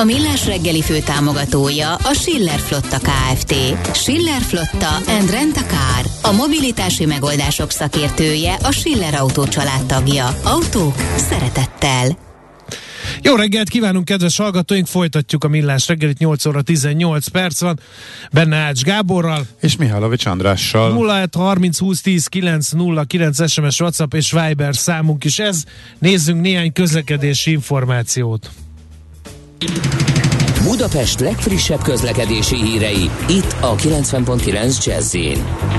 A Millás reggeli fő támogatója a Schiller Flotta KFT. Schiller Flotta and Rent a Car. A mobilitási megoldások szakértője a Schiller Autó tagja. Autók szeretettel. Jó reggelt kívánunk, kedves hallgatóink! Folytatjuk a Millás reggelit, 8 óra 18 perc van. Benne Ács Gáborral. És Mihálovics Andrással. 0 30 20 10 9 0 9 SMS, WhatsApp és Viber számunk is ez. Nézzünk néhány közlekedési információt. やった! Budapest legfrissebb közlekedési hírei, itt a 90.9 jazz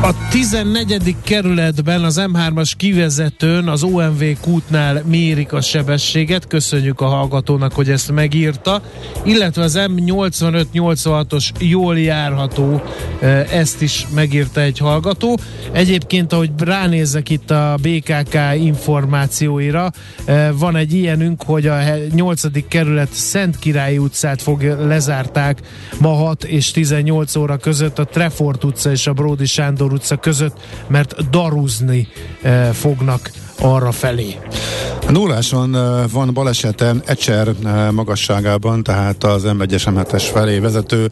A 14. kerületben az M3-as kivezetőn az OMV kútnál mérik a sebességet, köszönjük a hallgatónak, hogy ezt megírta, illetve az M85-86-os jól járható, ezt is megírta egy hallgató. Egyébként, ahogy ránézek itt a BKK információira, van egy ilyenünk, hogy a 8. kerület Szent Király utcát fog lezárták ma 6 és 18 óra között a Trefort utca és a Bródi Sándor utca között, mert daruzni eh, fognak arra felé. A nulláson van balesete Ecser magasságában, tehát az m 1 felé vezető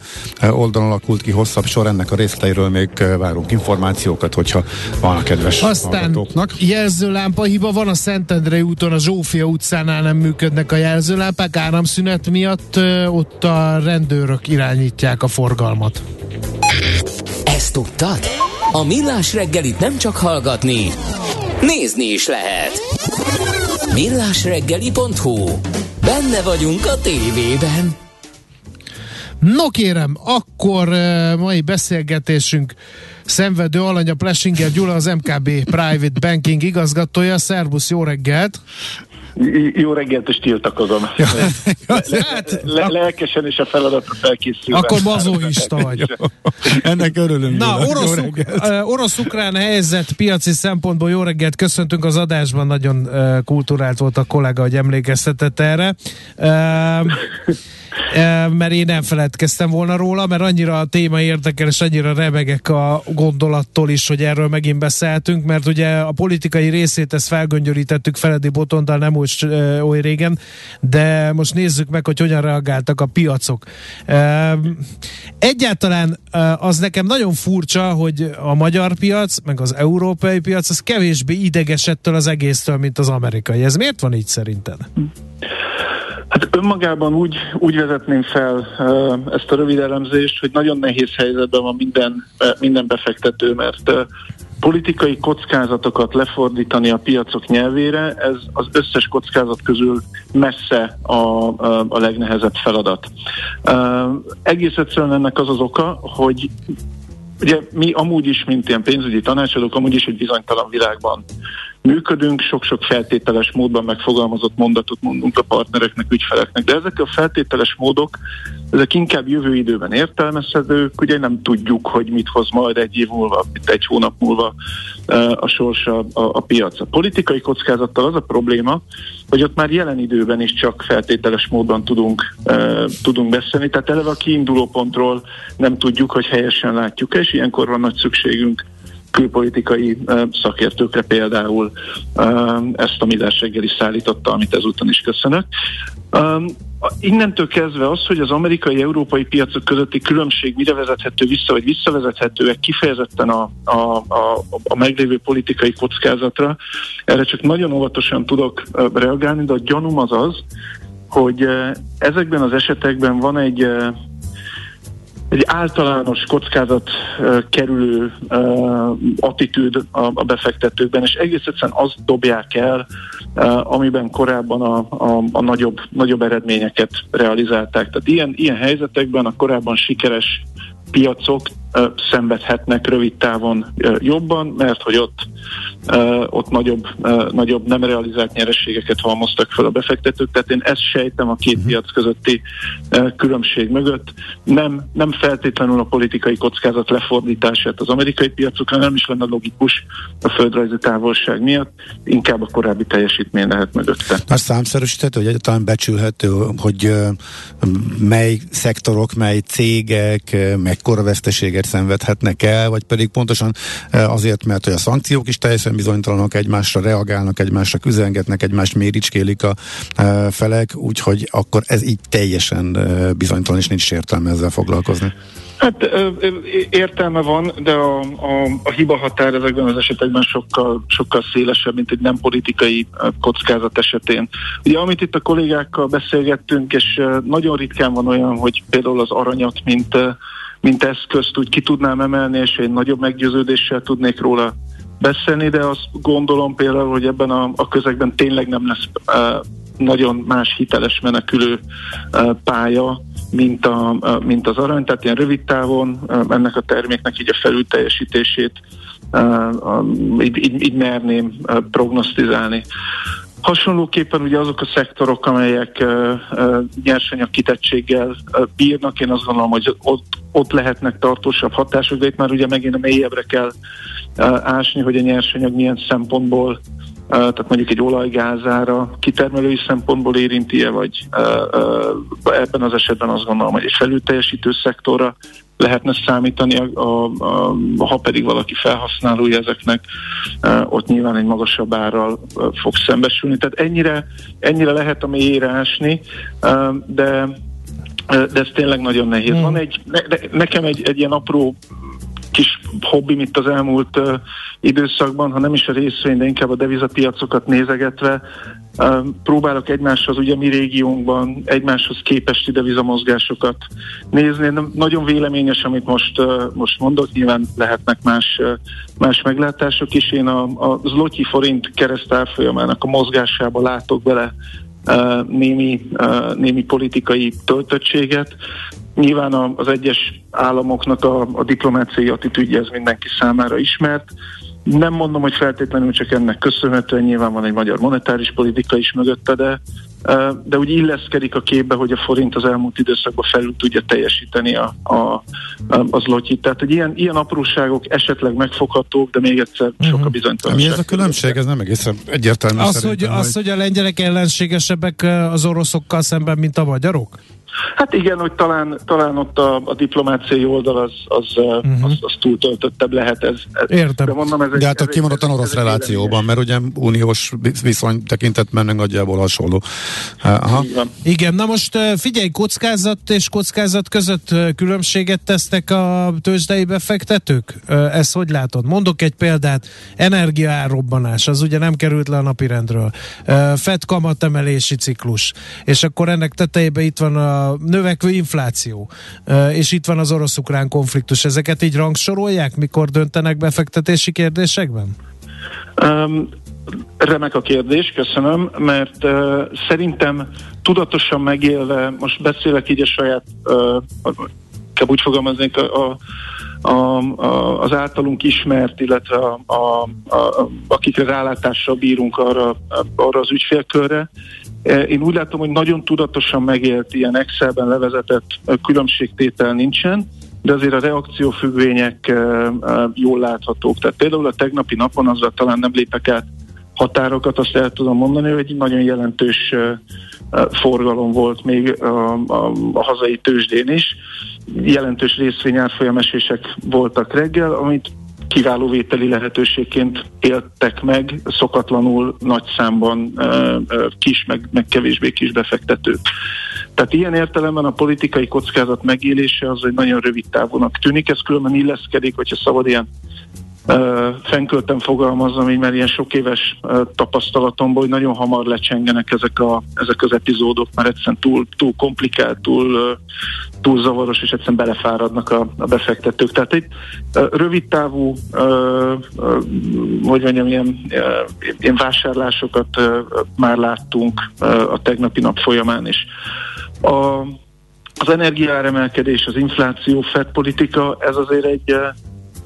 oldalon alakult ki hosszabb sor, ennek a részleteiről még várunk információkat, hogyha van a kedves Aztán hallgatóknak. jelzőlámpa hiba van a Szentendrei úton, a Zsófia utcánál nem működnek a jelzőlámpák, áramszünet miatt ott a rendőrök irányítják a forgalmat. Ezt tudtad? A Millás reggelit nem csak hallgatni, Nézni is lehet. Millásreggeli.hu Benne vagyunk a tévében. No kérem, akkor uh, mai beszélgetésünk szenvedő alanya Plesinger Gyula, az MKB Private Banking igazgatója. Szervusz, jó reggelt! Jó reggelt, és tiltakozom. le, le, hát, le, lelkesen és a feladatra felkészülve. Akkor mazóista vagy. Ennek örülünk. Na, orosz, orosz-ukrán helyzet piaci szempontból jó reggelt köszöntünk az adásban, nagyon kultúrált volt a kollega, hogy emlékeztetett erre. Mert én nem feledkeztem volna róla, mert annyira a téma érdekel, és annyira remegek a gondolattól is, hogy erről megint beszéltünk, mert ugye a politikai részét ezt felgöngyölítettük Feledi Botondal nem úgy oly régen, de most nézzük meg, hogy hogyan reagáltak a piacok. Egyáltalán az nekem nagyon furcsa, hogy a magyar piac, meg az európai piac, az kevésbé idegesettől az egésztől, mint az amerikai. Ez miért van így szerinted? Hát önmagában úgy, úgy vezetném fel ezt a rövid elemzést, hogy nagyon nehéz helyzetben van minden, minden befektető, mert politikai kockázatokat lefordítani a piacok nyelvére, ez az összes kockázat közül messze a, a, a legnehezebb feladat. Egész egyszerűen ennek az az oka, hogy Ugye mi amúgy is, mint ilyen pénzügyi tanácsadók, amúgy is egy bizonytalan világban működünk, sok-sok feltételes módban megfogalmazott mondatot mondunk a partnereknek, ügyfeleknek, de ezek a feltételes módok, ezek inkább jövő időben értelmezhetők, ugye nem tudjuk, hogy mit hoz majd egy év múlva, mint egy hónap múlva a sorsa a, a piac. A politikai kockázattal az a probléma, hogy ott már jelen időben is csak feltételes módon tudunk, uh, tudunk beszélni, tehát eleve a kiinduló pontról nem tudjuk, hogy helyesen látjuk és ilyenkor van nagy szükségünk külpolitikai szakértőkre például ezt a Millás reggel szállította, amit ezúton is köszönök. Innentől kezdve az, hogy az amerikai-európai piacok közötti különbség mire vezethető vissza, vagy visszavezethetőek kifejezetten a, a, a, a meglévő politikai kockázatra, erre csak nagyon óvatosan tudok reagálni, de a gyanúm az az, hogy ezekben az esetekben van egy egy általános kockázat kerülő attitűd a, befektetőkben, és egész egyszerűen azt dobják el, amiben korábban a, a, a nagyobb, nagyobb eredményeket realizálták. Tehát ilyen, ilyen helyzetekben a korábban sikeres piacok szenvedhetnek rövid távon jobban, mert hogy ott ott nagyobb, nagyobb nem realizált nyerességeket halmoztak fel a befektetők, tehát én ezt sejtem a két uh-huh. piac közötti különbség mögött. Nem, nem feltétlenül a politikai kockázat lefordítását az amerikai piacokra, nem is lenne logikus a földrajzi távolság miatt, inkább a korábbi teljesítmény lehet mögötte. Már számszerűsíthető, hogy egyáltalán becsülhető, hogy mely szektorok, mely cégek mekkora veszteséget szenvedhetnek el, vagy pedig pontosan azért, mert hogy a szankciók is teljesen bizonytalanok, egymásra reagálnak, egymásra küzengetnek, egymást méricskélik a e, felek, úgyhogy akkor ez így teljesen e, bizonytalan, és nincs értelme ezzel foglalkozni. Hát értelme van, de a, a, a hiba határ ezekben az esetekben sokkal, sokkal szélesebb, mint egy nem politikai kockázat esetén. Ugye amit itt a kollégákkal beszélgettünk, és nagyon ritkán van olyan, hogy például az aranyat, mint, mint eszközt úgy ki tudnám emelni, és egy nagyobb meggyőződéssel tudnék róla beszélni, de azt gondolom például, hogy ebben a, a közegben tényleg nem lesz uh, nagyon más hiteles menekülő uh, pálya, mint, a, uh, mint az arany, tehát ilyen rövid távon uh, ennek a terméknek így a felülteljesítését uh, uh, így, így, így merném uh, prognosztizálni. Hasonlóképpen ugye azok a szektorok, amelyek nyersanyag kitettséggel bírnak, én azt gondolom, hogy ott, ott lehetnek tartósabb hatások, de itt már ugye megint a mélyebbre kell ásni, hogy a nyersanyag milyen szempontból tehát mondjuk egy olajgázára kitermelői szempontból érinti-e, vagy ebben az esetben azt gondolom, hogy egy felülteljesítő szektorra lehetne számítani, a, a, a, ha pedig valaki felhasználója ezeknek, ott nyilván egy magasabb árral fog szembesülni. Tehát ennyire, ennyire lehet a mélyére ásni, de de ez tényleg nagyon nehéz. Hmm. Van egy, ne, nekem egy, egy ilyen apró kis hobbi, mint az elmúlt uh, időszakban, ha nem is a részvény, de inkább a devizapiacokat nézegetve, próbálok egymáshoz, ugye mi régiónkban egymáshoz képesti devizamozgásokat nézni. Nem, nagyon véleményes, amit most, most mondok, nyilván lehetnek más, más meglátások is. Én a, a zlotyi forint keresztárfolyamának a mozgásába látok bele némi, némi politikai töltöttséget. Nyilván az egyes államoknak a, a diplomáciai attitűdje ez mindenki számára ismert. Nem mondom, hogy feltétlenül csak ennek köszönhetően, nyilván van egy magyar monetáris politika is mögötte, de, de úgy illeszkedik a képbe, hogy a forint az elmúlt időszakban felül tudja teljesíteni a, a, az lotyit. Tehát, hogy ilyen, ilyen apróságok esetleg megfoghatók, de még egyszer uh-huh. sok a bizonytalanság. Mi ez a különbség? Ez nem egészen egyértelmű az, hogy, az, hogy a lengyelek ellenségesebbek az oroszokkal szemben, mint a magyarok? Hát igen, hogy talán, talán ott a, a diplomáciai oldal az, az, uh-huh. az, az túltöltöttebb lehet. Ez, ez, Értem. De, mondom, ez de hát a kimondottan orosz relációban, mert ugye uniós viszony tekintetben nagyjából hasonló. Aha. Igen, na most figyelj, kockázat és kockázat között különbséget tesznek a tőzsdei befektetők? Ezt hogy látod? Mondok egy példát, energiaárrobbanás, az ugye nem került le a napirendről. FED kamatemelési ciklus, és akkor ennek tetejében itt van a növekvő infláció, és itt van az orosz-ukrán konfliktus. Ezeket így rangsorolják, mikor döntenek befektetési kérdésekben? Um, remek a kérdés, köszönöm, mert uh, szerintem tudatosan megélve, most beszélek így a saját, uh, kell úgy fogalmaznék, a, a a, a, az általunk ismert, illetve a, a, a, akikre rálátással bírunk arra, arra az ügyfélkörre. E, én úgy látom, hogy nagyon tudatosan megélt ilyen Excelben levezetett különbségtétel nincsen, de azért a reakciófüggvények e, e, jól láthatók. Tehát például a tegnapi napon azzal talán nem lépek át határokat, azt el tudom mondani, hogy nagyon jelentős forgalom volt még a, a, a hazai tőzsdén is. Jelentős részvényárfolyamesések voltak reggel, amit kiváló vételi lehetőségként éltek meg szokatlanul nagy számban kis, meg, meg kevésbé kis befektetők. Tehát ilyen értelemben a politikai kockázat megélése az egy nagyon rövid távúnak tűnik, ez különben illeszkedik, hogyha szabad ilyen fenköltem fogalmazom, így mert ilyen sok éves tapasztalatomból, hogy nagyon hamar lecsengenek ezek, a, ezek az epizódok, mert egyszerűen túl, túl komplikált, túl, túl zavaros, és egyszerűen belefáradnak a, a befektetők. Tehát egy rövid távú, hogy mondjam, ilyen, ilyen vásárlásokat már láttunk a tegnapi nap folyamán is. A, az energiáremelkedés, az infláció, Fed politika, ez azért egy,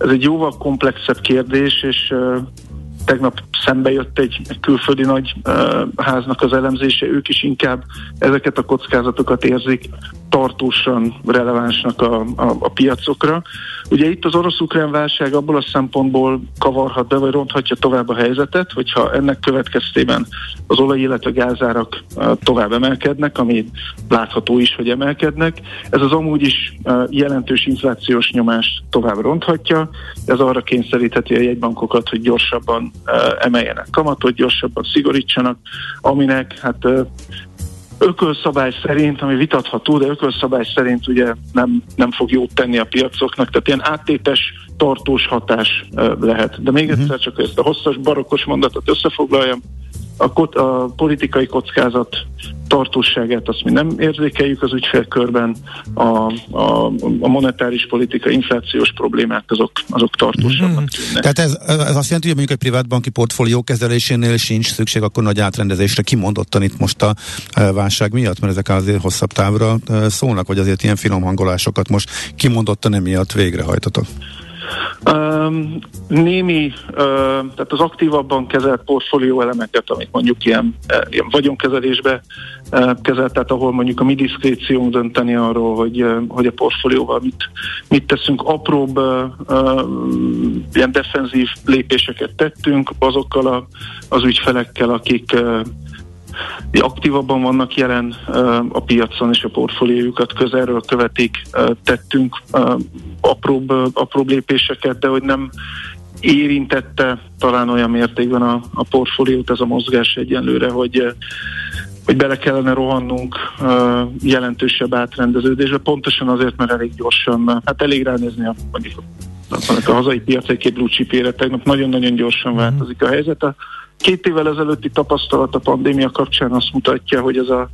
ez egy jóval komplexebb kérdés, és tegnap szembe jött egy, külföldi nagy háznak az elemzése, ők is inkább ezeket a kockázatokat érzik tartósan relevánsnak a, a, a piacokra. Ugye itt az orosz-ukrán válság abból a szempontból kavarhat be, vagy ronthatja tovább a helyzetet, hogyha ennek következtében az olaj, illetve gázárak tovább emelkednek, ami látható is, hogy emelkednek. Ez az amúgy is jelentős inflációs nyomást tovább ronthatja. Ez arra kényszerítheti a jegybankokat, hogy gyorsabban emeljenek kamatot, gyorsabban szigorítsanak, aminek hát ökölszabály szerint, ami vitatható, de ökölszabály szerint ugye nem, nem fog jót tenni a piacoknak, tehát ilyen áttétes tartós hatás lehet. De még egyszer csak ezt a hosszas barokkos mondatot összefoglaljam, a, kot, a politikai kockázat tartóságát azt mi nem érzékeljük az ügyfélkörben, a, a, a monetáris politika, inflációs problémák azok, azok tartósabbak hmm. tűnnek. Tehát ez, ez azt jelenti, hogy mondjuk egy privátbanki portfólió kezelésénél sincs szükség akkor nagy átrendezésre kimondottan itt most a válság miatt, mert ezek azért hosszabb távra szólnak, vagy azért ilyen finom hangolásokat most kimondottan emiatt végrehajtatok? Um, némi, uh, tehát az aktívabban kezelt portfólió elemeket, amit mondjuk ilyen, ilyen vagyonkezelésbe uh, kezelt, tehát ahol mondjuk a mi diszkréciónk dönteni arról, hogy, uh, hogy a portfólióval mit, mit teszünk. Apróbb uh, uh, ilyen defenzív lépéseket tettünk azokkal a, az ügyfelekkel, akik uh, aktívabban vannak jelen a piacon, és a portfóliójukat közelről követik, tettünk apróbb, apróbb lépéseket, de hogy nem érintette talán olyan mértékben a, a portfóliót ez a mozgás egyenlőre, hogy hogy bele kellene rohannunk uh, jelentősebb átrendeződésbe, pontosan azért, mert elég gyorsan, hát elég ránézni a, mondjuk a, hazai piac egy-két blue chipére, tegnap nagyon-nagyon gyorsan mhm. változik a helyzet. A, Két évvel ezelőtti tapasztalat a pandémia kapcsán azt mutatja, hogy ez, a,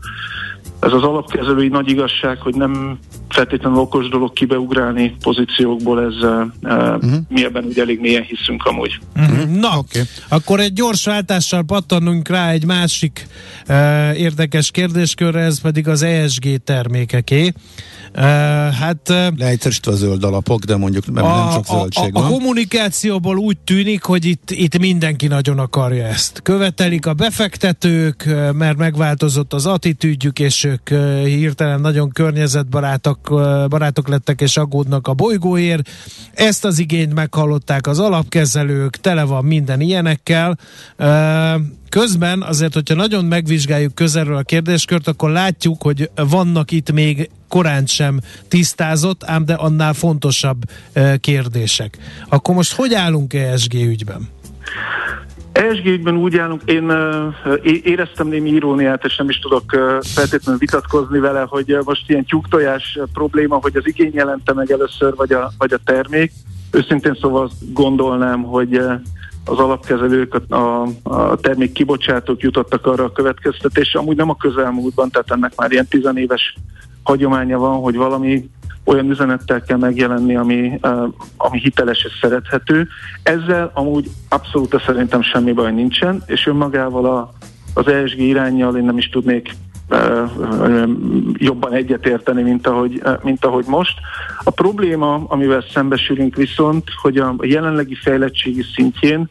ez az alapkezelői nagy igazság, hogy nem feltétlenül okos dolog kibeugrálni pozíciókból, ez uh-huh. mi ebben ugye elég mélyen hiszünk amúgy. Uh-huh. Na, okay. akkor egy gyors váltással pattanunk rá egy másik uh, érdekes kérdéskörre, ez pedig az ESG termékeké. Uh, hát... Uh, Leegyszerűsítve a zöld alapok, de mondjuk nem, a, nem csak zöldség a, a. A kommunikációból úgy tűnik, hogy itt, itt mindenki nagyon akarja ezt. Követelik a befektetők, mert megváltozott az attitűdjük, és ők hirtelen nagyon környezetbarátok barátok lettek és aggódnak a bolygóért. Ezt az igényt meghallották az alapkezelők, tele van minden ilyenekkel. Közben azért, hogyha nagyon megvizsgáljuk közelről a kérdéskört, akkor látjuk, hogy vannak itt még korán sem tisztázott, ám de annál fontosabb kérdések. Akkor most hogy állunk ESG ügyben? ESG ügyben úgy állunk, én uh, éreztem némi iróniát, és nem is tudok uh, feltétlenül vitatkozni vele, hogy most ilyen tyúktojás probléma, hogy az igény jelente meg először, vagy a, vagy a termék. Őszintén szóval azt gondolnám, hogy az alapkezelők, a, a termék kibocsátók jutottak arra a következtetésre, amúgy nem a közelmúltban, tehát ennek már ilyen tizenéves hagyománya van, hogy valami olyan üzenettel kell megjelenni, ami, ami hiteles és szerethető. Ezzel amúgy abszolút szerintem semmi baj nincsen, és önmagával a, az ESG irányjal én nem is tudnék jobban egyetérteni, mint ahogy, uh, mint ahogy most. A probléma, amivel szembesülünk viszont, hogy a jelenlegi fejlettségi szintjén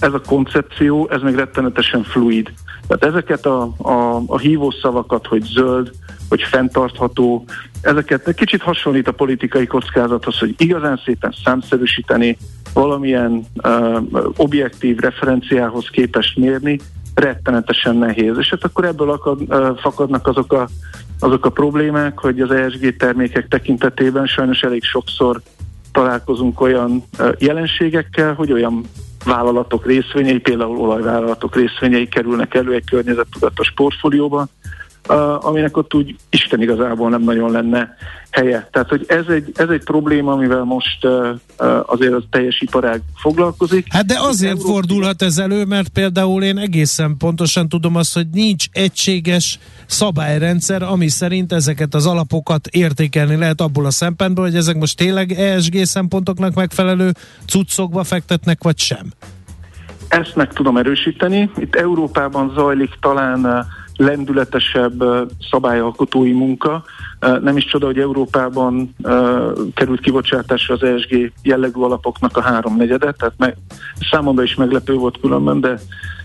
ez a koncepció, ez még rettenetesen fluid. Tehát ezeket a, a, a hívószavakat, hogy zöld, hogy fenntartható, ezeket kicsit hasonlít a politikai kockázathoz, hogy igazán szépen számszerűsíteni, valamilyen uh, objektív referenciához képest mérni, rettenetesen nehéz. És hát akkor ebből akad, fakadnak azok a, azok a problémák, hogy az ESG termékek tekintetében sajnos elég sokszor találkozunk olyan jelenségekkel, hogy olyan vállalatok részvényei, például olajvállalatok részvényei kerülnek elő egy környezettudatos portfólióba, aminek ott úgy Isten igazából nem nagyon lenne helye. Tehát, hogy ez egy, ez egy probléma, amivel most azért az teljes iparág foglalkozik. Hát de azért Európa... fordulhat ez elő, mert például én egészen pontosan tudom azt, hogy nincs egységes szabályrendszer, ami szerint ezeket az alapokat értékelni lehet abból a szempontból, hogy ezek most tényleg ESG szempontoknak megfelelő cuccokba fektetnek, vagy sem. Ezt meg tudom erősíteni. Itt Európában zajlik talán lendületesebb szabályalkotói munka, Nem is csoda, hogy Európában került kibocsátásra az ESG jellegű alapoknak a háromnegyede, tehát meg, számomra is meglepő volt különben, de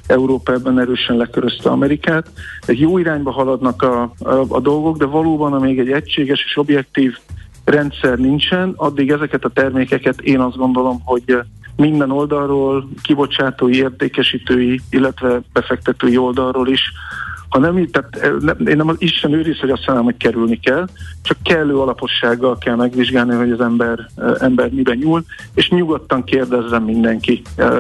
Európa ebben erősen lekörözte Amerikát. Egy jó irányba haladnak a, a, a dolgok, de valóban, amíg egy egységes és objektív rendszer nincsen, addig ezeket a termékeket én azt gondolom, hogy minden oldalról, kibocsátói, értékesítői, illetve befektetői oldalról is ha nem, tehát eh, nem, én nem az Isten őriz, hogy azt mondom, hogy kerülni kell, csak kellő alapossággal kell megvizsgálni, hogy az ember, eh, ember miben nyúl, és nyugodtan kérdezzen mindenki. Eh,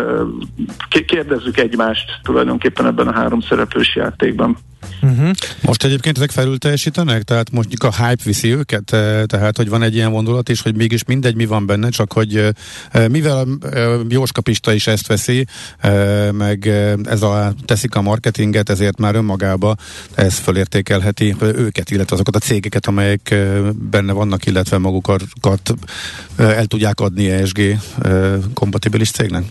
kérdezzük egymást tulajdonképpen ebben a három szereplős játékban. Uh-huh. Most egyébként ezek felül teljesítenek? Tehát mondjuk a hype viszi őket? Tehát, hogy van egy ilyen vondulat is, hogy mégis mindegy, mi van benne, csak hogy mivel Jóska Pista is ezt veszi, meg ez a teszik a marketinget, ezért már önmagába ez fölértékelheti őket, illetve azokat a cégeket, amelyek benne vannak, illetve magukat el tudják adni ESG kompatibilis cégnek?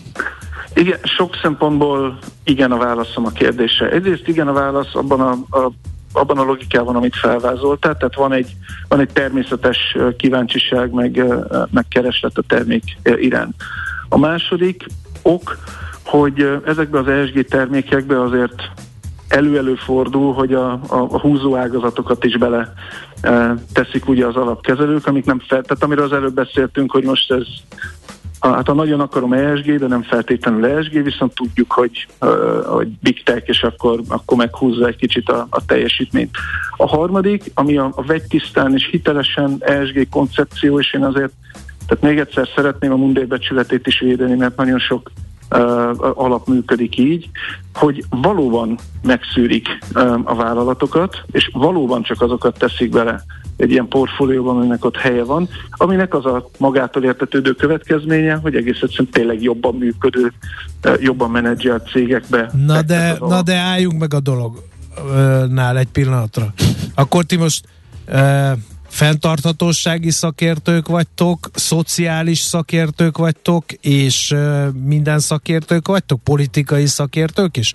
Igen, sok szempontból igen a válaszom a kérdésre. Egyrészt igen a válasz abban a, a abban a logikában, amit felvázoltál, tehát van egy, van egy természetes kíváncsiság, meg, meg kereslet a termék iránt. A második ok, hogy ezekbe az ESG termékekbe azért elő-elő fordul, hogy a, a, a húzó ágazatokat is bele e, teszik ugye az alapkezelők, amik nem fel, tehát amiről az előbb beszéltünk, hogy most ez Hát ha nagyon akarom ESG, de nem feltétlenül ESG, viszont tudjuk, hogy, hogy Big Tech, és akkor, akkor meghúzza egy kicsit a, a teljesítményt. A harmadik, ami a, a vegytisztán és hitelesen ESG koncepció, és én azért, tehát még egyszer szeretném a mundé becsületét is védeni, mert nagyon sok alap működik így, hogy valóban megszűrik a vállalatokat, és valóban csak azokat teszik bele egy ilyen portfólióban, aminek ott helye van, aminek az a magától értetődő következménye, hogy egész egyszerűen tényleg jobban működő, jobban menedzselt cégekbe. Na de, na de álljunk meg a dolognál egy pillanatra. Akkor ti most fenntarthatósági szakértők vagytok, szociális szakértők vagytok, és minden szakértők vagytok, politikai szakértők is?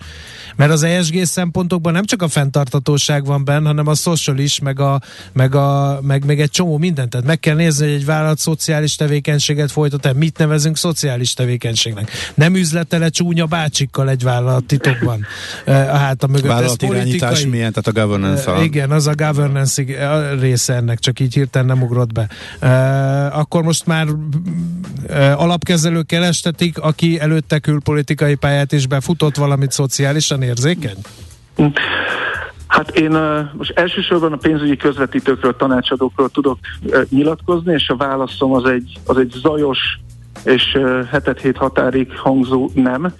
Mert az ESG szempontokban nem csak a fenntarthatóság van benne, hanem a social is, meg, a, meg, a, meg még egy csomó mindent. Tehát meg kell nézni, hogy egy vállalat szociális tevékenységet folytat mit nevezünk szociális tevékenységnek. Nem üzletele csúnya bácsikkal egy vállalat titokban. Hát a mögött Vállalat irányítás milyen, tehát a governance uh, Igen, az a governance része ennek csak így hirtelen nem ugrott be. Uh, akkor most már uh, alapkezelő kerestetik, aki előtte külpolitikai pályát is befutott valamit szociálisan érzékeny? Hát én most elsősorban a pénzügyi közvetítőkről, tanácsadókról tudok nyilatkozni, és a válaszom az egy, az egy zajos és hetet hét határig hangzó nem.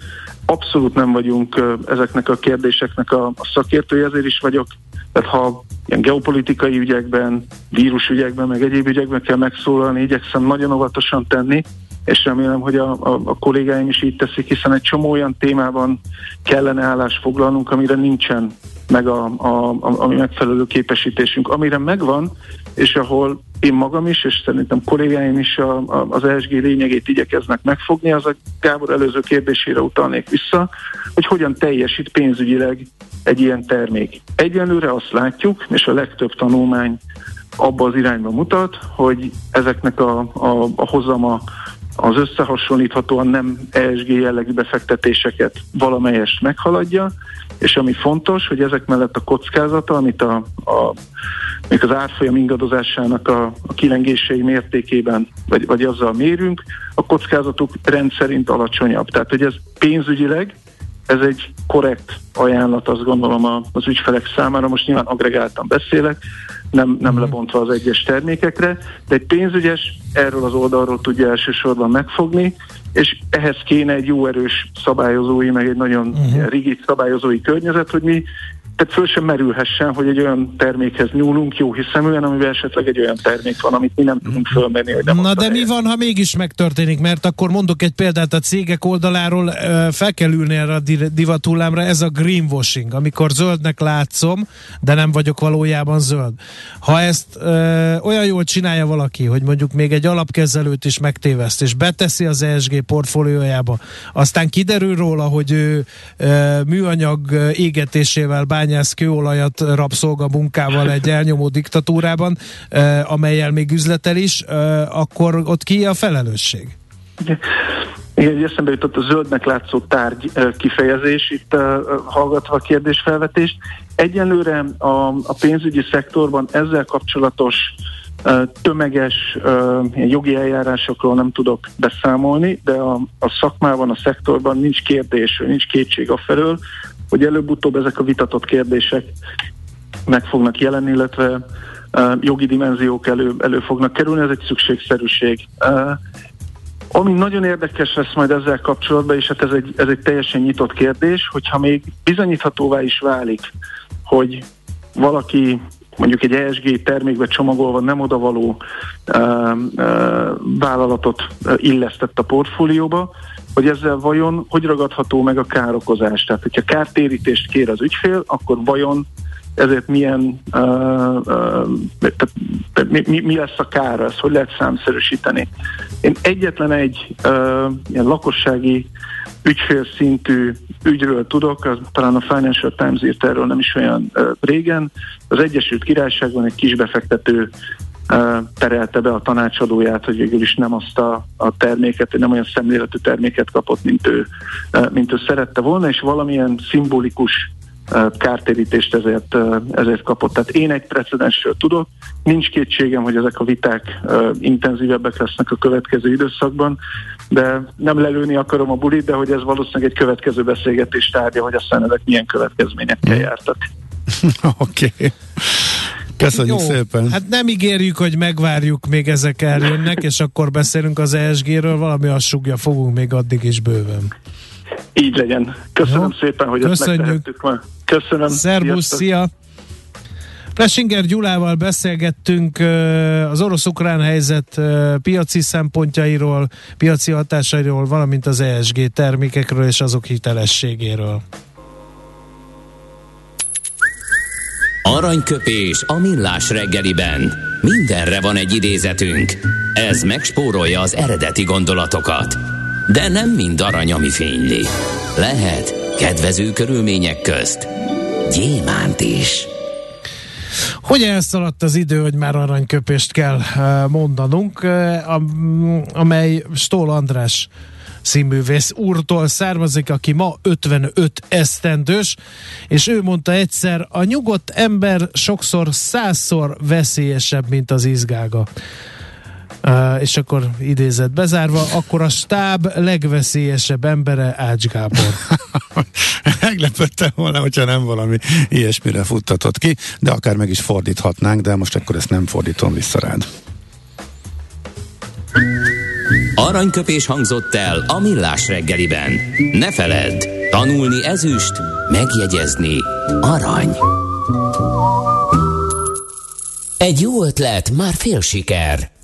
Abszolút nem vagyunk ezeknek a kérdéseknek a szakértői, ezért is vagyok. Tehát ha ilyen geopolitikai ügyekben, vírusügyekben, meg egyéb ügyekben kell megszólalni, igyekszem nagyon óvatosan tenni, és remélem, hogy a, a, a kollégáim is így teszik, hiszen egy csomó olyan témában kellene állást foglalnunk, amire nincsen meg a, a, a, a megfelelő képesítésünk. Amire megvan, és ahol én magam is, és szerintem kollégáim is a, a, az ESG lényegét igyekeznek megfogni, az a Gábor előző kérdésére utalnék vissza, hogy hogyan teljesít pénzügyileg egy ilyen termék. Egyenlőre azt látjuk, és a legtöbb tanulmány abba az irányba mutat, hogy ezeknek a, a, a hozama az összehasonlíthatóan nem ESG jellegű befektetéseket valamelyest meghaladja, és ami fontos, hogy ezek mellett a kockázata, amit a, a még az árfolyam ingadozásának a, a kilengései mértékében, vagy, vagy azzal mérünk, a kockázatuk rendszerint alacsonyabb. Tehát, hogy ez pénzügyileg ez egy korrekt ajánlat, azt gondolom az ügyfelek számára. Most nyilván agregáltan beszélek, nem, nem mm. lebontva az egyes termékekre, de egy pénzügyes erről az oldalról tudja elsősorban megfogni, és ehhez kéne egy jó erős szabályozói, meg egy nagyon uh-huh. rigid szabályozói környezet, hogy mi tehát föl sem merülhessen, hogy egy olyan termékhez nyúlunk jó hiszeműen, amivel esetleg egy olyan termék van, amit mi nem tudunk fölmenni. Hogy nem Na de mi van, ha mégis megtörténik? Mert akkor mondok egy példát a cégek oldaláról, fel kell ülni erre a divatullámra, ez a greenwashing, amikor zöldnek látszom, de nem vagyok valójában zöld. Ha ezt ö, olyan jól csinálja valaki, hogy mondjuk még egy alapkezelőt is megtéveszt, és beteszi az ESG portfóliójába, aztán kiderül róla, hogy ő ö, műanyag égetésével bány bányász kőolajat rabszolga munkával egy elnyomó diktatúrában, amelyel még üzletel is, akkor ott ki a felelősség? Igen, eszembe jutott a zöldnek látszó tárgy kifejezés, itt uh, hallgatva a kérdésfelvetést. Egyelőre a, a pénzügyi szektorban ezzel kapcsolatos tömeges jogi eljárásokról nem tudok beszámolni, de a, a szakmában, a szektorban nincs kérdés, nincs kétség afelől, hogy előbb-utóbb ezek a vitatott kérdések meg fognak jelenni, illetve uh, jogi dimenziók elő, elő fognak kerülni, ez egy szükségszerűség. Uh, ami nagyon érdekes lesz majd ezzel kapcsolatban, és hát ez egy, ez egy teljesen nyitott kérdés, hogyha még bizonyíthatóvá is válik, hogy valaki mondjuk egy ESG termékbe csomagolva nem odavaló uh, uh, vállalatot illesztett a portfólióba, hogy ezzel vajon hogy ragadható meg a károkozás. Tehát, hogyha kártérítést kér az ügyfél, akkor vajon ezért milyen, uh, uh, mi, mi, mi lesz a kár, ezt hogy lehet számszerűsíteni. Én egyetlen egy uh, ilyen lakossági ügyfélszintű ügyről tudok, az, talán a Financial Times írt erről nem is olyan uh, régen. Az Egyesült Királyságban egy kisbefektető terelte be a tanácsadóját, hogy végül is nem azt a, a terméket, nem olyan szemléletű terméket kapott, mint ő, mint ő szerette volna, és valamilyen szimbolikus kártérítést ezért, ezért kapott. Tehát én egy precedensről tudok, nincs kétségem, hogy ezek a viták intenzívebbek lesznek a következő időszakban, de nem lelőni akarom a bulit, de hogy ez valószínűleg egy következő beszélgetés tárgya, hogy aztán ezek milyen következményekkel jártak. Oké. Okay. Köszönjük Jó, szépen. Hát nem ígérjük, hogy megvárjuk, még ezek eljönnek, és akkor beszélünk az ESG-ről, valami assugja fogunk még addig is bőven. Így legyen. Köszönöm Jó. szépen, hogy Köszönjük. ezt megtehettük ma. Köszönöm. Szervusz, szia! Plesinger Gyulával beszélgettünk az orosz-ukrán helyzet piaci szempontjairól, piaci hatásairól, valamint az ESG termékekről és azok hitelességéről. Aranyköpés a millás reggeliben. Mindenre van egy idézetünk. Ez megspórolja az eredeti gondolatokat. De nem mind arany, ami fényli. Lehet kedvező körülmények közt gyémánt is. Hogy elszaladt az idő, hogy már aranyköpést kell eh, mondanunk, eh, amely Stól András színművész úrtól származik, aki ma 55 esztendős, és ő mondta egyszer, a nyugodt ember sokszor százszor veszélyesebb, mint az izgága. Uh, és akkor idézett bezárva, akkor a stáb legveszélyesebb embere Ács Gábor. Meglepődtem volna, hogyha nem valami ilyesmire futtatott ki, de akár meg is fordíthatnánk, de most akkor ezt nem fordítom vissza rád. Aranyköpés hangzott el a millás reggeliben. Ne feledd, tanulni ezüst, megjegyezni arany. Egy jó ötlet, már fél siker.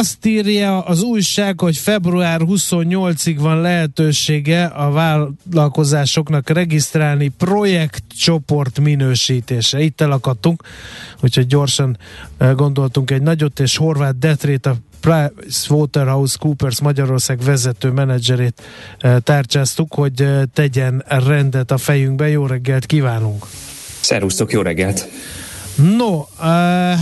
Azt írja az újság, hogy február 28-ig van lehetősége a vállalkozásoknak regisztrálni projektcsoport minősítése. Itt elakadtunk, úgyhogy gyorsan gondoltunk egy nagyot, és Horváth Detrét a Price Waterhouse Coopers Magyarország vezető menedzserét tárcsáztuk, hogy tegyen rendet a fejünkbe. Jó reggelt kívánunk! Szerusztok, jó reggelt! No, uh,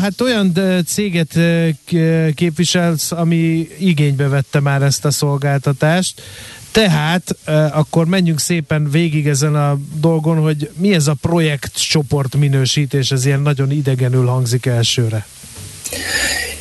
hát olyan céget uh, képviselsz, ami igénybe vette már ezt a szolgáltatást, tehát akkor menjünk szépen végig ezen a dolgon, hogy mi ez a projektcsoport minősítés, ez ilyen nagyon idegenül hangzik elsőre.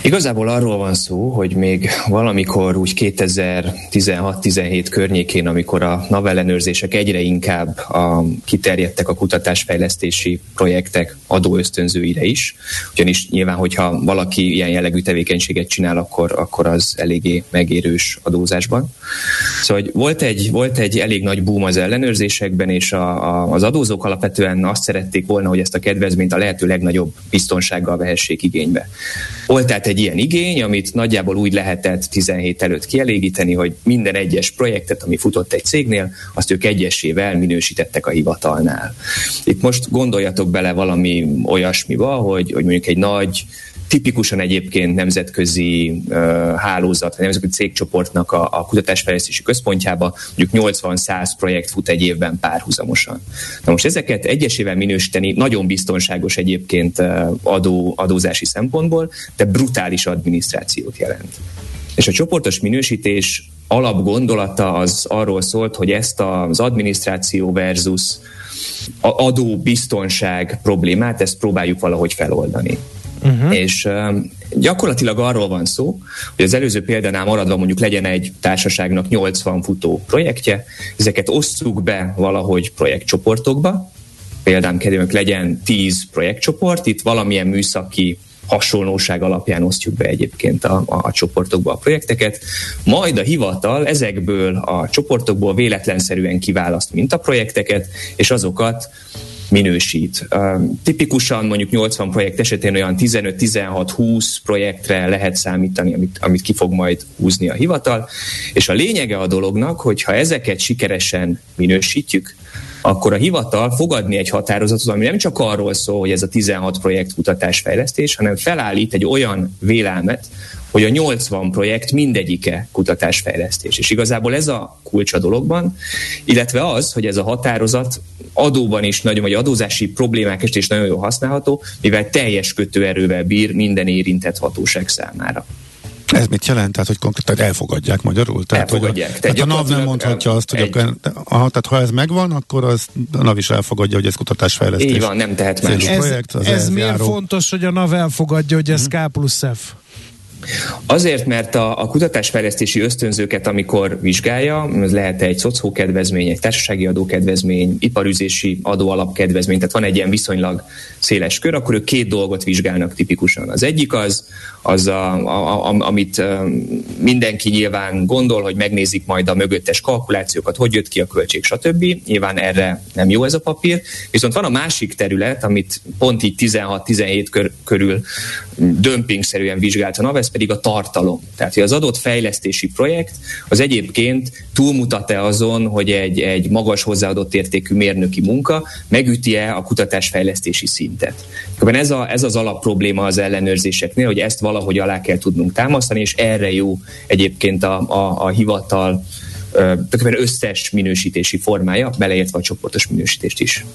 Igazából arról van szó, hogy még valamikor úgy 2016-17 környékén, amikor a NAV ellenőrzések egyre inkább a, kiterjedtek a kutatásfejlesztési projektek adóösztönzőire is, ugyanis nyilván, hogyha valaki ilyen jellegű tevékenységet csinál, akkor, akkor az eléggé megérős adózásban. Szóval hogy volt, egy, volt egy elég nagy boom az ellenőrzésekben, és a, a, az adózók alapvetően azt szerették volna, hogy ezt a kedvezményt a lehető legnagyobb biztonsággal vehessék igénybe. Volt tehát egy ilyen igény, amit nagyjából úgy lehetett 17 előtt kielégíteni, hogy minden egyes projektet, ami futott egy cégnél, azt ők egyesével minősítettek a hivatalnál. Itt most gondoljatok bele valami olyasmiba, hogy, hogy mondjuk egy nagy tipikusan egyébként nemzetközi uh, hálózat, nemzetközi cégcsoportnak a, a kutatásfejlesztési központjába mondjuk 80-100 projekt fut egy évben párhuzamosan. Na most ezeket egyesével minősíteni nagyon biztonságos egyébként adó, adózási szempontból, de brutális adminisztrációt jelent. És a csoportos minősítés alapgondolata az arról szólt, hogy ezt az adminisztráció versus adó biztonság problémát, ezt próbáljuk valahogy feloldani. Uh-huh. És gyakorlatilag arról van szó, hogy az előző példánál maradva mondjuk legyen egy társaságnak 80 futó projektje, ezeket osszuk be valahogy projektcsoportokba, példám kedvünk legyen 10 projektcsoport, itt valamilyen műszaki hasonlóság alapján osztjuk be egyébként a, a, a csoportokba a projekteket, majd a hivatal ezekből a csoportokból véletlenszerűen kiválaszt mintaprojekteket, és azokat minősít. Tipikusan mondjuk 80 projekt esetén olyan 15-16-20 projektre lehet számítani, amit, amit ki fog majd húzni a hivatal, és a lényege a dolognak, hogy ha ezeket sikeresen minősítjük, akkor a hivatal fogadni egy határozatot, ami nem csak arról szól, hogy ez a 16 projekt kutatásfejlesztés, hanem felállít egy olyan vélelmet, hogy a 80 projekt mindegyike kutatásfejlesztés. És igazából ez a kulcs a dologban, illetve az, hogy ez a határozat adóban is nagyon, vagy adózási problémák is nagyon jól használható, mivel teljes kötőerővel bír minden érintett hatóság számára. Ez mit jelent? Tehát, hogy konkrétan elfogadják magyarul? Tehát, elfogadják. Hogy a, tehát a NAV nem mondhatja azt, hogy egy... akkor, aha, tehát ha ez megvan, akkor az a NAV is elfogadja, hogy ez kutatásfejlesztés. Így van, nem tehet más. Ez, projekt, az ez miért járó. fontos, hogy a NAV elfogadja, hogy ez hmm. K plusz F? Azért, mert a, a kutatásfejlesztési ösztönzőket, amikor vizsgálja, ez lehet egy szocókedvezmény, egy társasági adókedvezmény, iparüzési adóalapkedvezmény, tehát van egy ilyen viszonylag széles kör, akkor ők két dolgot vizsgálnak tipikusan. Az egyik az, az a, a, a, amit mindenki nyilván gondol, hogy megnézik majd a mögöttes kalkulációkat, hogy jött ki a költség, stb. Nyilván erre nem jó ez a papír. Viszont van a másik terület, amit pont így 16-17 kör, körül dömpingszerűen vizsgált a NAV, ez pedig a tartalom. Tehát, hogy az adott fejlesztési projekt az egyébként túlmutat-e azon, hogy egy, egy magas hozzáadott értékű mérnöki munka megüti-e a kutatásfejlesztési szintet. Ez, a, ez az alapprobléma az ellenőrzéseknél, hogy ezt valahogy alá kell tudnunk támasztani, és erre jó egyébként a, a, a hivatal tulajdonképpen összes minősítési formája, beleértve a csoportos minősítést is.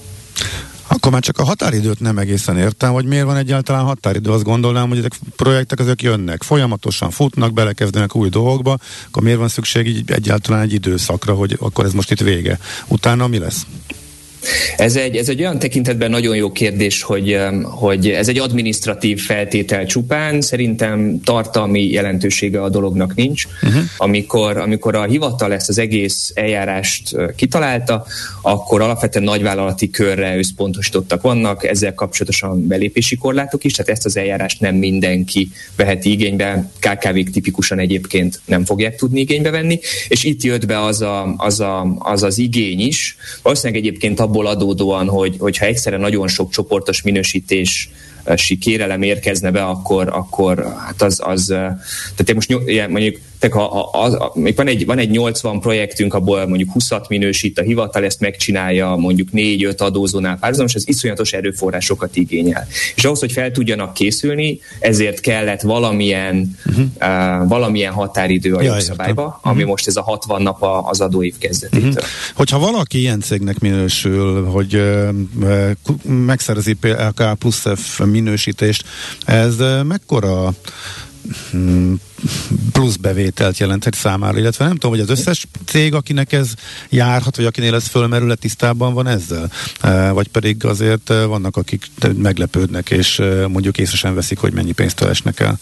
Akkor már csak a határidőt nem egészen értem, hogy miért van egyáltalán határidő. Azt gondolnám, hogy ezek projektek ezek jönnek, folyamatosan futnak, belekezdenek új dolgokba, akkor miért van szükség így egyáltalán egy időszakra, hogy akkor ez most itt vége. Utána mi lesz? Ez egy, ez egy olyan tekintetben nagyon jó kérdés, hogy, hogy ez egy administratív feltétel csupán, szerintem tartalmi jelentősége a dolognak nincs. Uh-huh. Amikor, amikor a hivatal ezt az egész eljárást kitalálta, akkor alapvetően nagyvállalati körre összpontosítottak vannak, ezzel kapcsolatosan belépési korlátok is, tehát ezt az eljárást nem mindenki veheti igénybe, KKV-k tipikusan egyébként nem fogják tudni igénybe venni, és itt jött be az a, az, a, az, az igény is, valószínűleg egyébként abból adódóan, hogy, hogyha egyszerre nagyon sok csoportos minősítés kérelem érkezne be, akkor, akkor hát az, az tehát most mondjuk tehát ha az, még van egy, van egy 80 projektünk, abból mondjuk 20-at minősít a hivatal, ezt megcsinálja mondjuk 4-5 adózónál párhuzamos, ez iszonyatos erőforrásokat igényel. És ahhoz, hogy fel tudjanak készülni, ezért kellett valamilyen, uh-huh. uh, valamilyen határidő a jogszabályba, uh-huh. ami most ez a 60 nap az adóév kezdetétől. Uh-huh. Hogyha valaki ilyen cégnek minősül, hogy uh, megszerzi PLK plusz F minősítést, ez uh, mekkora plusz bevételt jelenthet számára, illetve nem tudom, hogy az összes cég, akinek ez járhat, vagy akinél ez fölmerül, tisztában van ezzel? E, vagy pedig azért vannak, akik meglepődnek, és e, mondjuk észre veszik, hogy mennyi pénzt esnek el?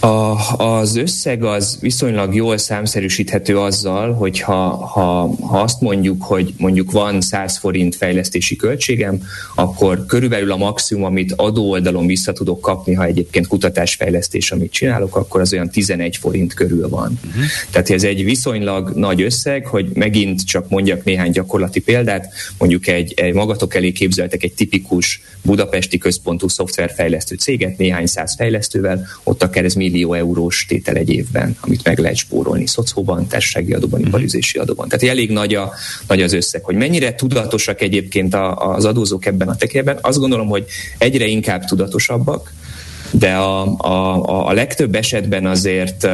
A, az összeg az viszonylag jól számszerűsíthető azzal, hogy ha, ha, ha azt mondjuk, hogy mondjuk van 100 forint fejlesztési költségem, akkor körülbelül a maximum, amit adó oldalon vissza tudok kapni, ha egyébként kutatásfejlesztés, amit csinálok, akkor az olyan 11 forint körül van. Uh-huh. Tehát ez egy viszonylag nagy összeg, hogy megint csak mondjak néhány gyakorlati példát, mondjuk egy, egy magatok elé képzeltek egy tipikus budapesti központú szoftverfejlesztő céget, néhány száz fejlesztővel, ott akár ez millió eurós tétel egy évben, amit meg lehet spórolni szocóban, társasági adóban, mhm. iparüzési adóban. Tehát elég nagy, a, nagy az összeg. Hogy mennyire tudatosak egyébként a, az adózók ebben a tekintetben, azt gondolom, hogy egyre inkább tudatosabbak, de a, a, a legtöbb esetben azért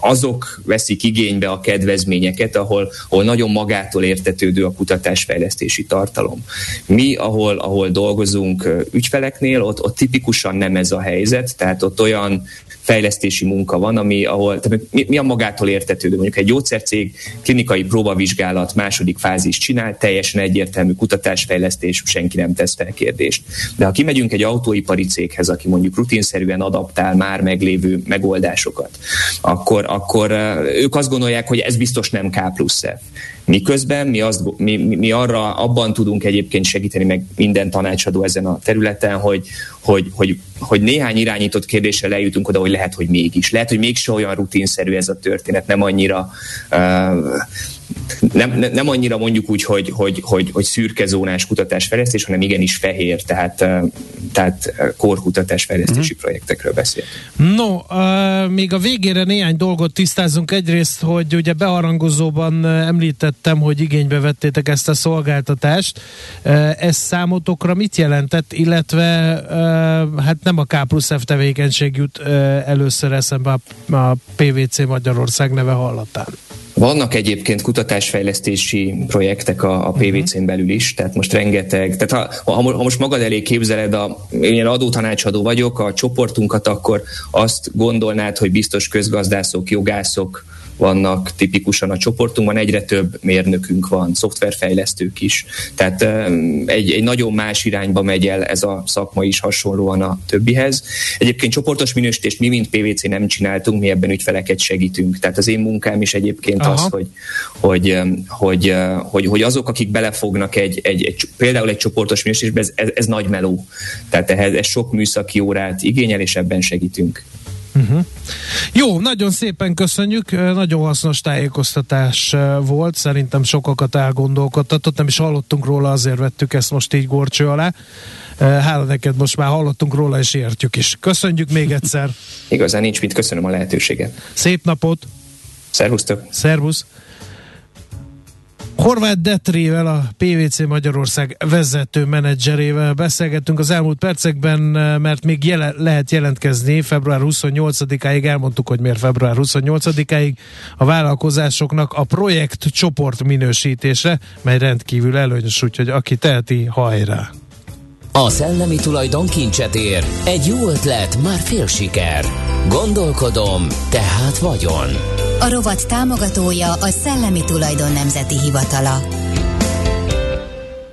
azok veszik igénybe a kedvezményeket, ahol, ahol nagyon magától értetődő a kutatásfejlesztési tartalom. Mi, ahol, ahol dolgozunk ügyfeleknél, ott, ott tipikusan nem ez a helyzet, tehát ott olyan fejlesztési munka van, ami, ahol tehát mi, mi a magától értetődő. Mondjuk egy gyógyszercég klinikai próbavizsgálat második fázis csinál, teljesen egyértelmű kutatásfejlesztés, senki nem tesz fel kérdést. De ha kimegyünk egy autóipari céghez, aki mondjuk rutinszerűen adaptál már meglévő megoldásokat, akkor, akkor ők azt gondolják, hogy ez biztos nem K plusz F. Miközben mi, azt, mi, mi arra abban tudunk egyébként segíteni, meg minden tanácsadó ezen a területen, hogy, hogy, hogy, hogy néhány irányított kérdéssel eljutunk oda, hogy lehet, hogy mégis. Lehet, hogy mégse olyan rutinszerű ez a történet, nem annyira uh, nem, nem annyira mondjuk úgy, hogy, hogy, hogy, hogy szürke zónás kutatásfejlesztés, hanem igenis fehér, tehát, tehát korkutatásfejlesztési uh-huh. projektekről beszél. No, uh, még a végére néhány dolgot tisztázunk. Egyrészt, hogy ugye beharangozóban említettem, hogy igénybe vettétek ezt a szolgáltatást. Uh, ez számotokra mit jelentett, illetve uh, hát nem a K plusz F tevékenység jut uh, először eszembe a, a PVC Magyarország neve hallatán? Vannak egyébként kutatásfejlesztési projektek a, a PVC-n belül is, tehát most rengeteg, tehát ha, ha most magad elé képzeled, a, én adótanácsadó vagyok, a csoportunkat, akkor azt gondolnád, hogy biztos közgazdászok, jogászok, vannak tipikusan a csoportunkban, egyre több mérnökünk van, szoftverfejlesztők is. Tehát egy, egy nagyon más irányba megy el ez a szakma is hasonlóan a többihez. Egyébként csoportos minősítést mi, mint PVC nem csináltunk, mi ebben ügyfeleket segítünk. Tehát az én munkám is egyébként Aha. az, hogy, hogy, hogy, hogy, hogy azok, akik belefognak egy, egy, egy például egy csoportos minősítésbe, ez, ez, ez nagy meló. Tehát ehhez ez sok műszaki órát igényel, és ebben segítünk. Uh-huh. Jó, nagyon szépen köszönjük, nagyon hasznos tájékoztatás volt, szerintem sokakat elgondolkodtatott, nem is hallottunk róla, azért vettük ezt most így gorcső alá. Hála neked, most már hallottunk róla, és értjük is. Köszönjük még egyszer. Igazán nincs mit, köszönöm a lehetőséget. Szép napot! Szervusztok! Szervusz! Horváth Detrével, a PVC Magyarország vezető menedzserével beszélgettünk az elmúlt percekben, mert még jele, lehet jelentkezni február 28-áig, elmondtuk, hogy miért február 28-áig a vállalkozásoknak a projekt csoport minősítése, mely rendkívül előnyös, úgyhogy aki teheti, hajrá! A szellemi tulajdon kincset ér. Egy jó ötlet, már fél siker. Gondolkodom, tehát vagyon. A rovat támogatója a Szellemi Tulajdon Nemzeti Hivatala.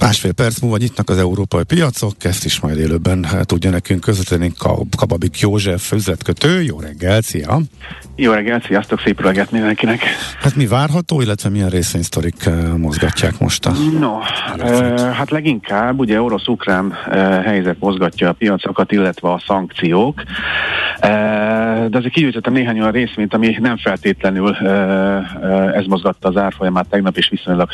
Másfél perc múlva nyitnak az európai piacok, ezt is majd élőben hát, tudja nekünk közvetlenül Kababik József üzletkötő. Jó reggel, szia! Jó reggel, sziasztok, szép reggelt mindenkinek! Hát mi várható, illetve milyen részvénysztorik uh, mozgatják most a... No, uh, hát leginkább ugye orosz-ukrán uh, helyzet mozgatja a piacokat, illetve a szankciók, de azért kigyűjtöttem néhány olyan részvényt, ami nem feltétlenül ez mozgatta az árfolyamát tegnap, és viszonylag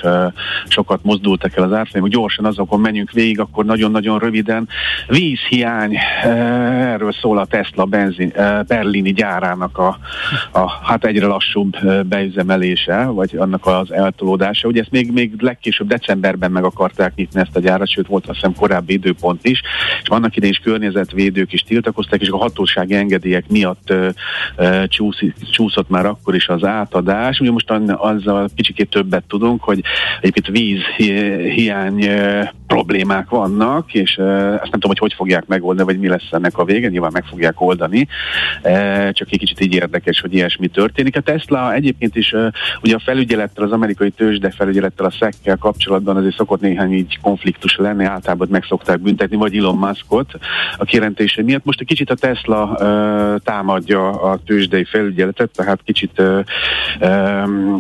sokat mozdultak el az árfolyamok. Gyorsan azokon menjünk végig, akkor nagyon-nagyon röviden. Vízhiány, erről szól a Tesla benzin, berlini gyárának a a hát egyre lassúbb beüzemelése, vagy annak az eltolódása. Ugye ezt még, még legkésőbb decemberben meg akarták nyitni ezt a gyárat, sőt volt azt hiszem korábbi időpont is, és vannak ide is környezetvédők is tiltakoztak, és a hatósági engedélyek miatt csúsz, csúszott már akkor is az átadás. Ugye most azzal kicsikét többet tudunk, hogy egyébként víz hiány problémák vannak, és ezt nem tudom, hogy hogy fogják megoldani, vagy mi lesz ennek a vége, nyilván meg fogják oldani, csak egy kicsit így érdekes, hogy ilyesmi történik. A Tesla egyébként is ugye a felügyelettel, az amerikai tőzsde felügyelettel, a szekkel kapcsolatban azért szokott néhány így konfliktus lenni, általában meg szokták büntetni, vagy Elon Muskot a kijelentése miatt. Most egy kicsit a Tesla támadja a tőzsdei felügyeletet, tehát kicsit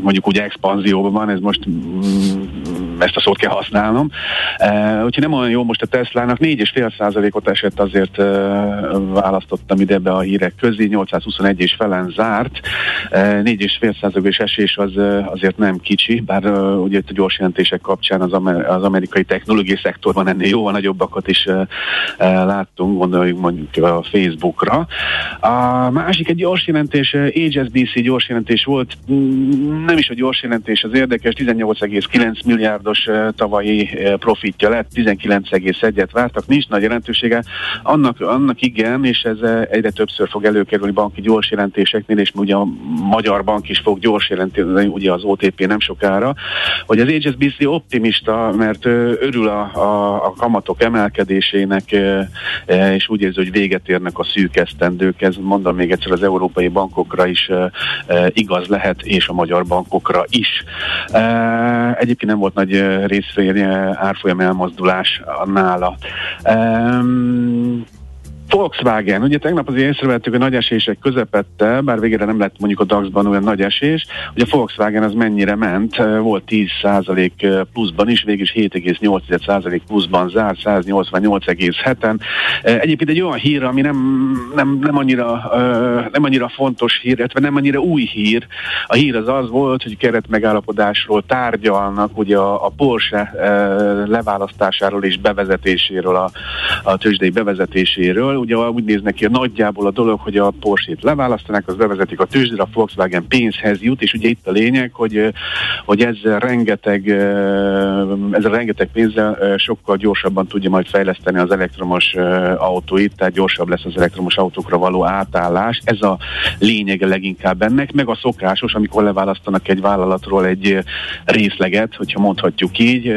mondjuk úgy expanzióban van, ez most um, ezt a szót kell használnom. Úgyhogy nem olyan jó most a Teslának, 4,5%-ot esett azért választottam ide be a hírek közé, 821 és felen zárt. Uh, 4,5%-os esés az azért nem kicsi, bár ugye itt a gyors jelentések kapcsán az, az amerikai technológiai szektorban ennél jóval nagyobbakat is láttunk, gondoljuk mondjuk a Facebookra. A másik egy gyors jelentés, HSBC gyors jelentés volt, mm, nem is a gyors jelentés az érdekes, 18,9 milliárdos tavalyi profitja lett, 19,1-et vártak, nincs nagy jelentősége. Annak, annak igen, és ez egyre többször fog előkerülni banki gyors jelentéseknél, és ugye magyar bank is fog gyors jelenteni, ugye az OTP nem sokára, hogy az HSBC optimista, mert örül a, a, a kamatok emelkedésének, és úgy érzi, hogy véget érnek a szűk esztendők. Ez mondom még egyszer az európai bankokra is igaz lehet, és a magyar bankokra is. Egyébként nem volt nagy részvény árfolyam elmozdulás nála. Volkswagen, ugye tegnap azért észrevettük, hogy nagy esések közepette, bár végére nem lett mondjuk a DAX-ban olyan nagy esés, hogy a Volkswagen az mennyire ment, volt 10% pluszban is, végig is 7,8% pluszban zárt, 188,7-en. Egyébként egy olyan hír, ami nem, nem, nem, annyira, nem annyira fontos hír, illetve nem annyira új hír. A hír az az volt, hogy keret megállapodásról tárgyalnak, ugye a, a Porsche leválasztásáról és bevezetéséről, a, a tőzsdei bevezetéséről, ugye úgy néz neki nagyjából a dolog, hogy a Porsche-t leválasztanak, az bevezetik a tőzsdére, a Volkswagen pénzhez jut, és ugye itt a lényeg, hogy, hogy ezzel rengeteg, ezzel rengeteg pénzzel sokkal gyorsabban tudja majd fejleszteni az elektromos autóit, tehát gyorsabb lesz az elektromos autókra való átállás. Ez a lényege leginkább ennek, meg a szokásos, amikor leválasztanak egy vállalatról egy részleget, hogyha mondhatjuk így,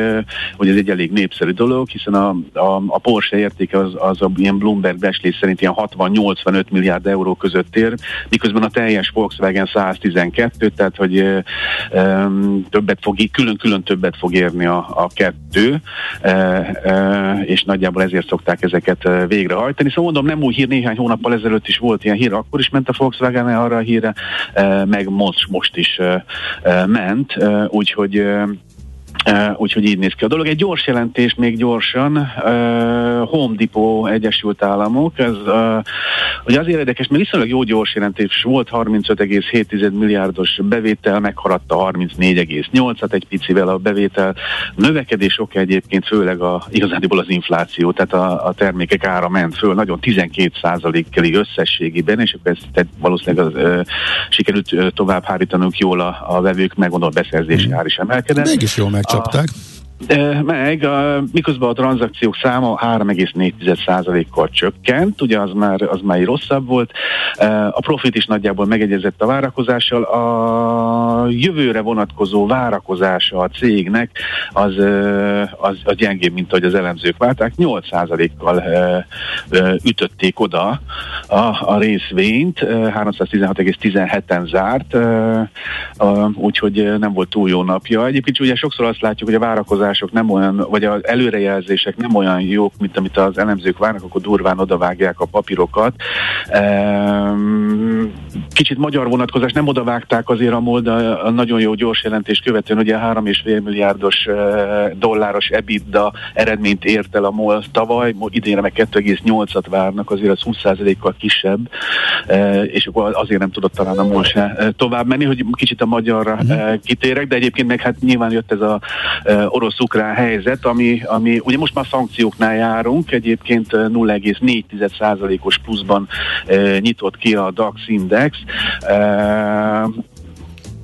hogy ez egy elég népszerű dolog, hiszen a, a, a Porsche értéke az, az a ilyen Bloomberg becslés szerint ilyen 60-85 milliárd euró között ér, miközben a teljes Volkswagen 112, tehát hogy e, többet fog, külön-külön többet fog érni a, a kettő, e, e, és nagyjából ezért szokták ezeket végrehajtani. Szóval mondom, nem új hír, néhány hónappal ezelőtt is volt ilyen hír, akkor is ment a Volkswagen arra a híre, e, meg most, most is e, ment, e, úgyhogy Uh, úgyhogy így néz ki a dolog. Egy gyors jelentés még gyorsan. Uh, Home Depot Egyesült Államok. Ez uh, ugye azért érdekes, mert viszonylag jó gyors jelentés volt, 35,7 milliárdos bevétel, megharadta 34,8-at egy picivel a bevétel. Növekedés oka egyébként főleg a, igazából az infláció, tehát a, a termékek ára ment föl, nagyon 12 százalékkal összességében, és akkor ezt tehát valószínűleg az, uh, sikerült uh, tovább hárítanunk jól a, a vevők, megmondom a beszerzési ár is emelkedett. Mégis jól meg megcsapták. Meg, a, miközben a tranzakciók száma 3,4%-kal csökkent, ugye az már, az már rosszabb volt. A profit is nagyjából megegyezett a várakozással. A jövőre vonatkozó várakozása a cégnek az, az, az gyengébb, mint ahogy az elemzők válták. 8%-kal ütötték oda a, a részvényt, 316,17-en zárt, úgyhogy nem volt túl jó napja. Egyébként ugye sokszor azt látjuk, hogy a várakozás várakozások nem olyan, vagy az előrejelzések nem olyan jók, mint amit az elemzők várnak, akkor durván odavágják a papírokat. Kicsit magyar vonatkozás, nem odavágták azért a MOL, a nagyon jó gyors jelentés követően ugye 3,5 milliárdos dolláros EBITDA eredményt ért el a MOL tavaly, idénre meg 2,8-at várnak, azért az 20%-kal kisebb, és akkor azért nem tudott talán a MOL se tovább menni, hogy kicsit a magyarra uh-huh. kitérek, de egyébként meg hát nyilván jött ez a orosz orosz-ukrán helyzet, ami, ami ugye most már szankcióknál járunk, egyébként 0,4%-os pluszban e, nyitott ki a DAX index. E,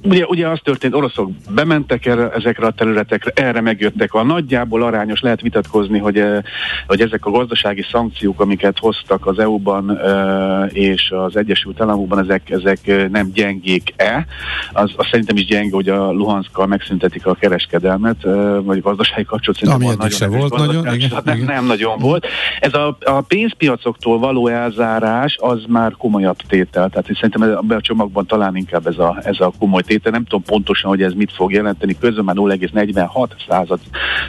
ugye, ugye az történt, oroszok bementek erre, ezekre a területekre, erre megjöttek a nagyjából arányos, lehet vitatkozni, hogy, eh, hogy ezek a gazdasági szankciók, amiket hoztak az EU-ban eh, és az Egyesült Államokban, ezek, ezek nem gyengék-e. Az, az szerintem is gyenge, hogy a Luhanszkkal megszüntetik a kereskedelmet, vagy gazdasági kapcsolat Ami nagyon se volt nagyon. Igen, nem, igen. nem nagyon volt. Ez a, a pénzpiacoktól való elzárás, az már komolyabb tétel. Tehát szerintem ebben a csomagban talán inkább ez a, ez a komoly tétel. Nem tudom pontosan, hogy ez mit fog jelenteni. Közben már 0,46 század.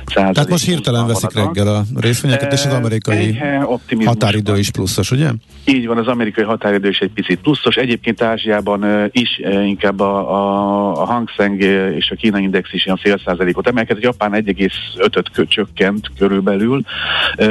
Tehát most hirtelen veszik reggel a részvényeket, és az amerikai határidő is pluszos, ugye? Így van, az amerikai határidő is egy picit pluszos. Egyébként Ázsiában is inkább a, a, a Hang Seng és a Kína Index is ilyen fél százalékot emelkedett, Japán 1,5-öt csökkent körülbelül.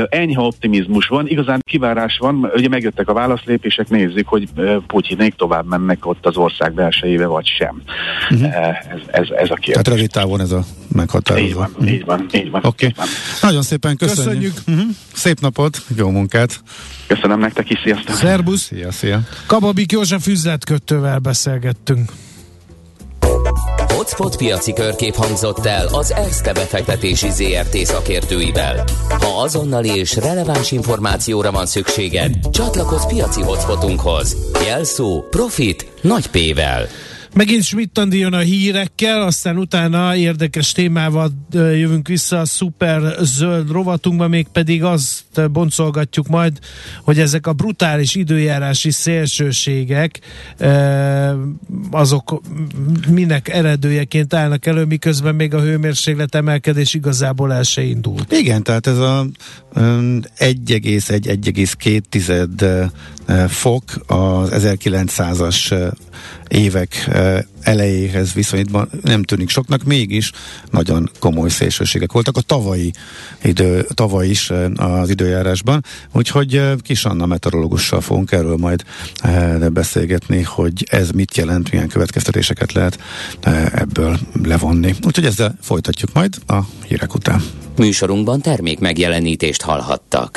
Enyhe optimizmus van, igazán kivárás van, ugye megjöttek a válaszlépések, nézzük, hogy Putyinék tovább mennek ott az ország belsejébe, vagy sem. Uh-huh. Ez, ez, ez a kérdés. Tehát rövid távon ez a meghatározó. Így van, uh-huh. így van, így van. Oké. Okay. Nagyon szépen köszönjük. köszönjük. Uh-huh. Szép napot, jó munkát. Köszönöm nektek is, sziasztok. Szerbusz. Szia, szia. Kababik József üzletkötővel beszélgettünk. Hotspot piaci körkép hangzott el az ESZTE befektetési ZRT szakértőivel. Ha azonnali és releváns információra van szükséged, csatlakozz piaci hotspotunkhoz. Jelszó Profit nagy P-vel. Megint schmidt jön a hírekkel, aztán utána érdekes témával jövünk vissza a szuper zöld rovatunkba, még pedig azt boncolgatjuk majd, hogy ezek a brutális időjárási szélsőségek azok minek eredőjeként állnak elő, miközben még a hőmérséklet emelkedés igazából el se indult. Igen, tehát ez a 1,1-1,2 fok az 1900-as évek elejéhez viszonyítva nem tűnik soknak, mégis nagyon komoly szélsőségek voltak a tavalyi idő, tavaly is az időjárásban, úgyhogy Kis Anna meteorológussal fogunk erről majd beszélgetni, hogy ez mit jelent, milyen következtetéseket lehet ebből levonni. Úgyhogy ezzel folytatjuk majd a hírek után. Műsorunkban termék megjelenítést hallhattak.